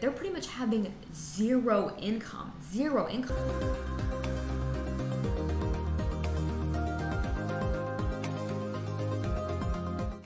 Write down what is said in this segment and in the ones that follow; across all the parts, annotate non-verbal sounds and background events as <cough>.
They're pretty much having zero income, zero income.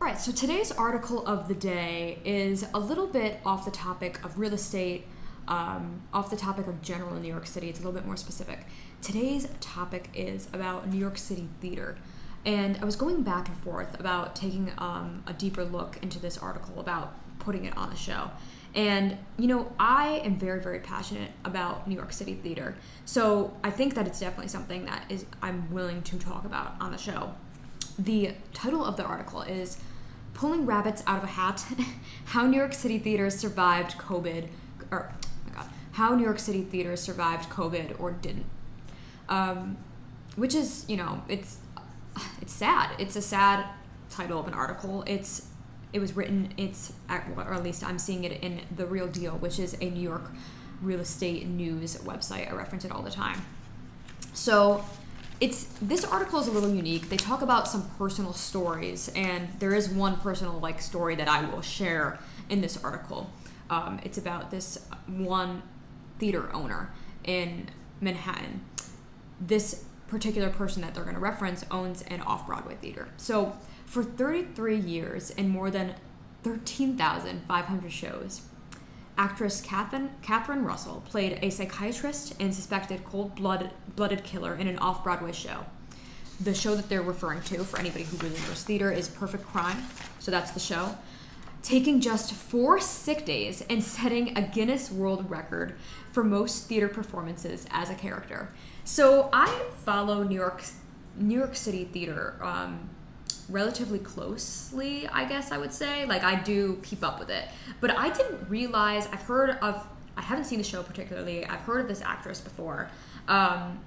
All right, so today's article of the day is a little bit off the topic of real estate, um, off the topic of general New York City. It's a little bit more specific. Today's topic is about New York City theater. And I was going back and forth about taking um, a deeper look into this article about putting it on the show. And, you know, I am very, very passionate about New York City theater. So I think that it's definitely something that is I'm willing to talk about on the show. The title of the article is Pulling Rabbits Out of a Hat <laughs> How New York City Theaters Survived COVID, or, oh my God, How New York City Theaters Survived COVID or Didn't. Um, which is, you know, it's it's sad. It's a sad title of an article. It's it was written. It's at, or at least I'm seeing it in the Real Deal, which is a New York real estate news website. I reference it all the time. So it's this article is a little unique. They talk about some personal stories, and there is one personal like story that I will share in this article. Um, it's about this one theater owner in Manhattan. This particular person that they're going to reference owns an off Broadway theater. So, for 33 years and more than 13,500 shows, actress Catherine, Catherine Russell played a psychiatrist and suspected cold blooded killer in an off Broadway show. The show that they're referring to, for anybody who really knows theater, is Perfect Crime. So, that's the show. Taking just four sick days and setting a Guinness World Record for most theater performances as a character. So I follow New York New York City theater um, relatively closely, I guess I would say. Like I do keep up with it, but I didn't realize. I've heard of. I haven't seen the show particularly. I've heard of this actress before. Um,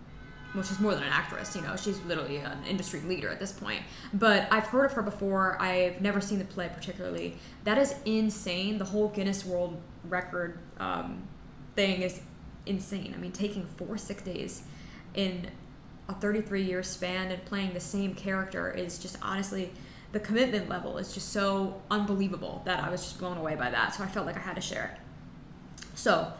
well, she's more than an actress, you know, she's literally an industry leader at this point. But I've heard of her before. I've never seen the play particularly. That is insane. The whole Guinness World Record um, thing is insane. I mean, taking four sick days in a 33 year span and playing the same character is just honestly the commitment level is just so unbelievable that I was just blown away by that. So I felt like I had to share it. So,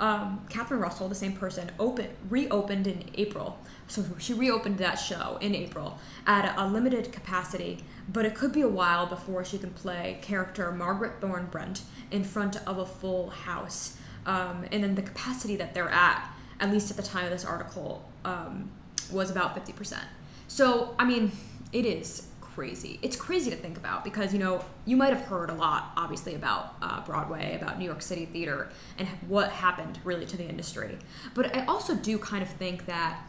um, Catherine Russell, the same person, open reopened in April. So she reopened that show in April at a limited capacity, but it could be a while before she can play character Margaret Thorne Brent in front of a full house. Um, and then the capacity that they're at at least at the time of this article, um, was about 50%. So, I mean, it is crazy. It's crazy to think about because, you know, you might have heard a lot, obviously, about uh, Broadway, about New York City theater, and what happened really to the industry. But I also do kind of think that,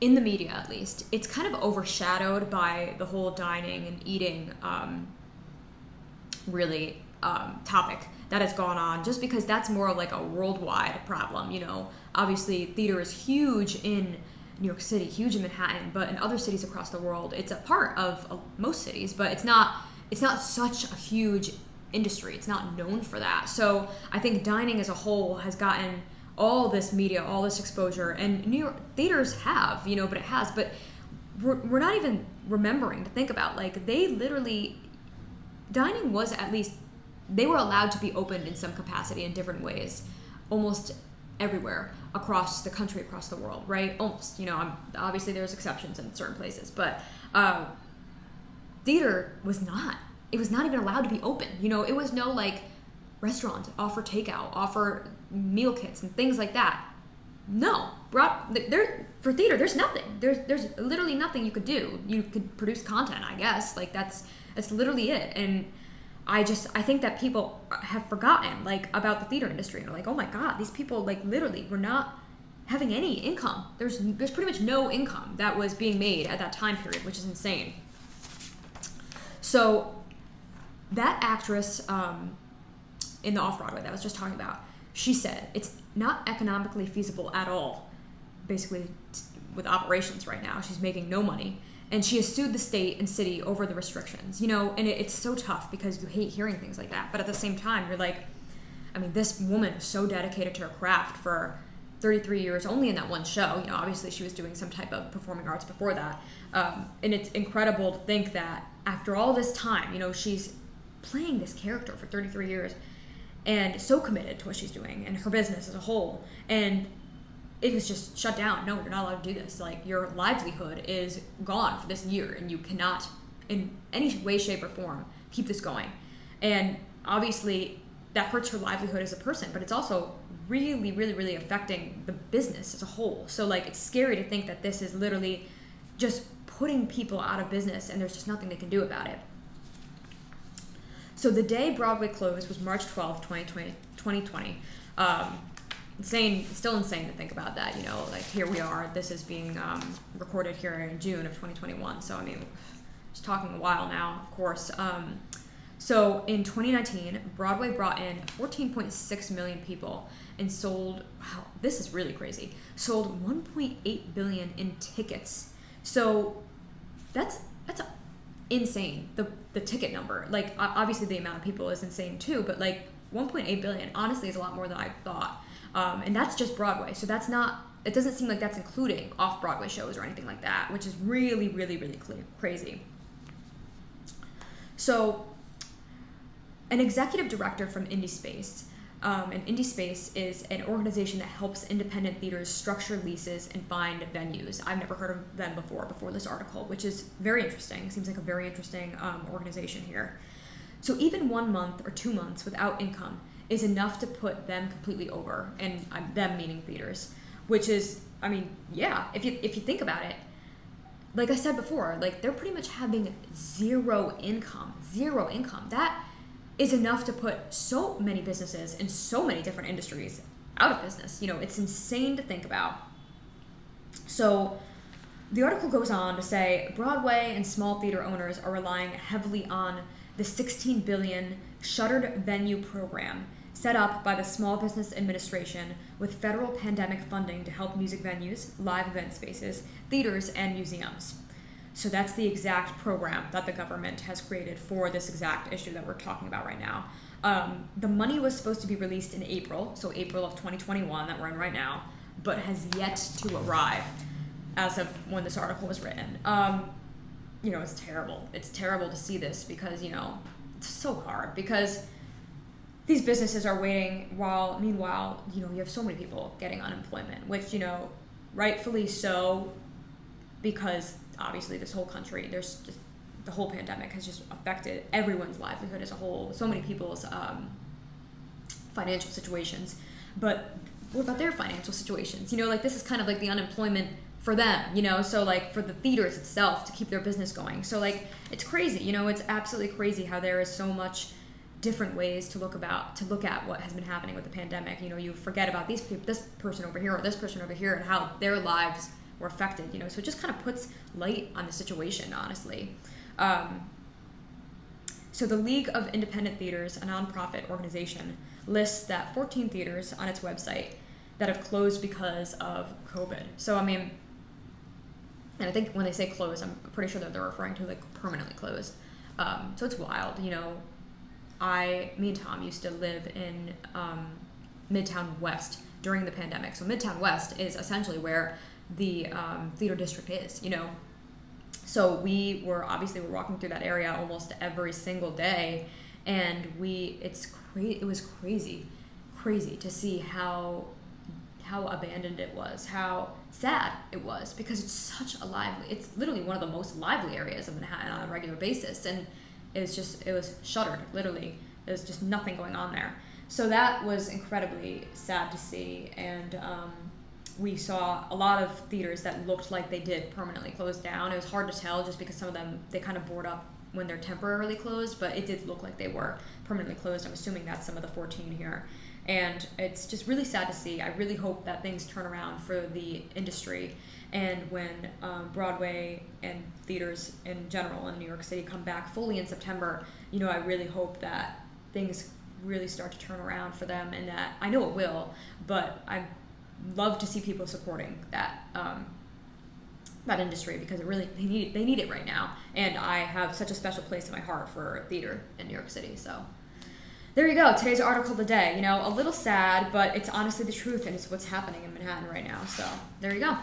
in the media at least, it's kind of overshadowed by the whole dining and eating um, really um, topic that has gone on just because that's more like a worldwide problem you know obviously theater is huge in new york city huge in manhattan but in other cities across the world it's a part of uh, most cities but it's not it's not such a huge industry. It's not known for that. So i think dining as a whole has gotten all this media all this exposure and new york theaters have you know but it has but we're, we're not even remembering to think about like they literally dining was at least they were allowed to be opened in some capacity in different ways, almost everywhere across the country, across the world, right? Almost. You know, I'm, obviously there's exceptions in certain places, but uh, theater was not. It was not even allowed to be open. You know, it was no like restaurant offer takeout, offer meal kits and things like that. No, brought there for theater. There's nothing. There's there's literally nothing you could do. You could produce content, I guess. Like that's that's literally it. And I just I think that people have forgotten like about the theater industry and are like, oh my god, these people like literally were not having any income. There's there's pretty much no income that was being made at that time period, which is insane. So that actress um, in the off Broadway that I was just talking about, she said it's not economically feasible at all, basically with operations right now. She's making no money and she has sued the state and city over the restrictions you know and it, it's so tough because you hate hearing things like that. But at the same time you're like i mean this woman is so dedicated to her craft for 33 years only in that one show. You know obviously she was doing some type of performing arts before that. Um, and it's incredible to think that after all this time you know she's playing this character for 33 years and so committed to what she's doing and her business as a whole. And it was just shut down. No, you're not allowed to do this. Like your livelihood is gone for this year, and you cannot, in any way, shape, or form, keep this going. And obviously, that hurts her livelihood as a person, but it's also really, really, really affecting the business as a whole. So like, it's scary to think that this is literally just putting people out of business, and there's just nothing they can do about it. So the day Broadway closed was March 12, 2020. 2020. Um, insane, still insane to think about that. You know, like here we are. This is being um, recorded here in June of 2021. So I mean, just talking a while now, of course. Um, so in 2019, Broadway brought in 14.6 million people and sold. Wow, this is really crazy. Sold 1.8 billion in tickets. So that's that's insane. The the ticket number, like obviously the amount of people is insane too, but like 1.8 billion honestly is a lot more than I thought. Um, and that's just Broadway. So that's not. It doesn't seem like that's including off Broadway shows or anything like that, which is really, really, really crazy. So, an executive director from IndieSpace um, and IndieSpace is an organization that helps independent theaters structure leases and find venues. I've never heard of them before, before this article, which is very interesting. Seems like a very interesting um, organization here. So even one month or two months without income is enough to put them completely over, and um, them meaning theaters, which is, I mean, yeah, if you if you think about it, like I said before, like they're pretty much having zero income, zero income. That is enough to put so many businesses in so many different industries out of business. You know, it's insane to think about. So the article goes on to say Broadway and small theater owners are relying heavily on the 16 billion shuttered venue program set up by the Small Business Administration with federal pandemic funding to help music venues, live event spaces, theaters, and museums. So that's the exact program that the government has created for this exact issue that we're talking about right now. Um, the money was supposed to be released in April, so April of 2021 that we're in right now, but has yet to arrive as of when this article was written. Um, you know, it's terrible. It's terrible to see this because, you know, it's so hard because these businesses are waiting while, meanwhile, you know, you have so many people getting unemployment, which, you know, rightfully so because obviously this whole country there's just the whole pandemic has just affected everyone's livelihood as a whole. So many people's um, financial situations. But what about their financial situations? You know like this is kind of like the unemployment for them you know so like for the theaters itself to keep their business going so like it's crazy you know it's absolutely crazy how there is so much different ways to look about to look at what has been happening with the pandemic you know you forget about these people this person over here or this person over here and how their lives were affected, you know. So it just kind of puts light on the situation, honestly. Um, so the League of Independent Theaters, a nonprofit organization, lists that 14 theaters on its website that have closed because of COVID. So I mean, and I think when they say closed, I'm pretty sure that they're referring to like permanently closed. Um, so it's wild, you know. I, me and Tom used to live in um, Midtown West during the pandemic. So Midtown West is essentially where the um, theater district is, you know. So we were obviously we're walking through that area almost every single day, and we it's crazy. It was crazy, crazy to see how how abandoned it was, how sad it was because it's such a lively. It's literally one of the most lively areas of Manhattan on a regular basis, and it was just it was shuttered. Literally, there's just nothing going on there. So that was incredibly sad to see, and um, we saw a lot of theaters that looked like they did permanently close down. It was hard to tell just because some of them they kind of board up when they're temporarily closed, but it did look like they were permanently closed. I'm assuming that's some of the 14 here. And it's just really sad to see. I really hope that things turn around for the industry. And when um, Broadway and theaters in general in New York City come back fully in September, you know, I really hope that things really start to turn around for them and that I know it will, but I'm love to see people supporting that um, that industry because it really they need they need it right now. And I have such a special place in my heart for theater in New York City. So there you go. Today's article of the day. You know, a little sad, but it's honestly the truth and it's what's happening in Manhattan right now. So there you go.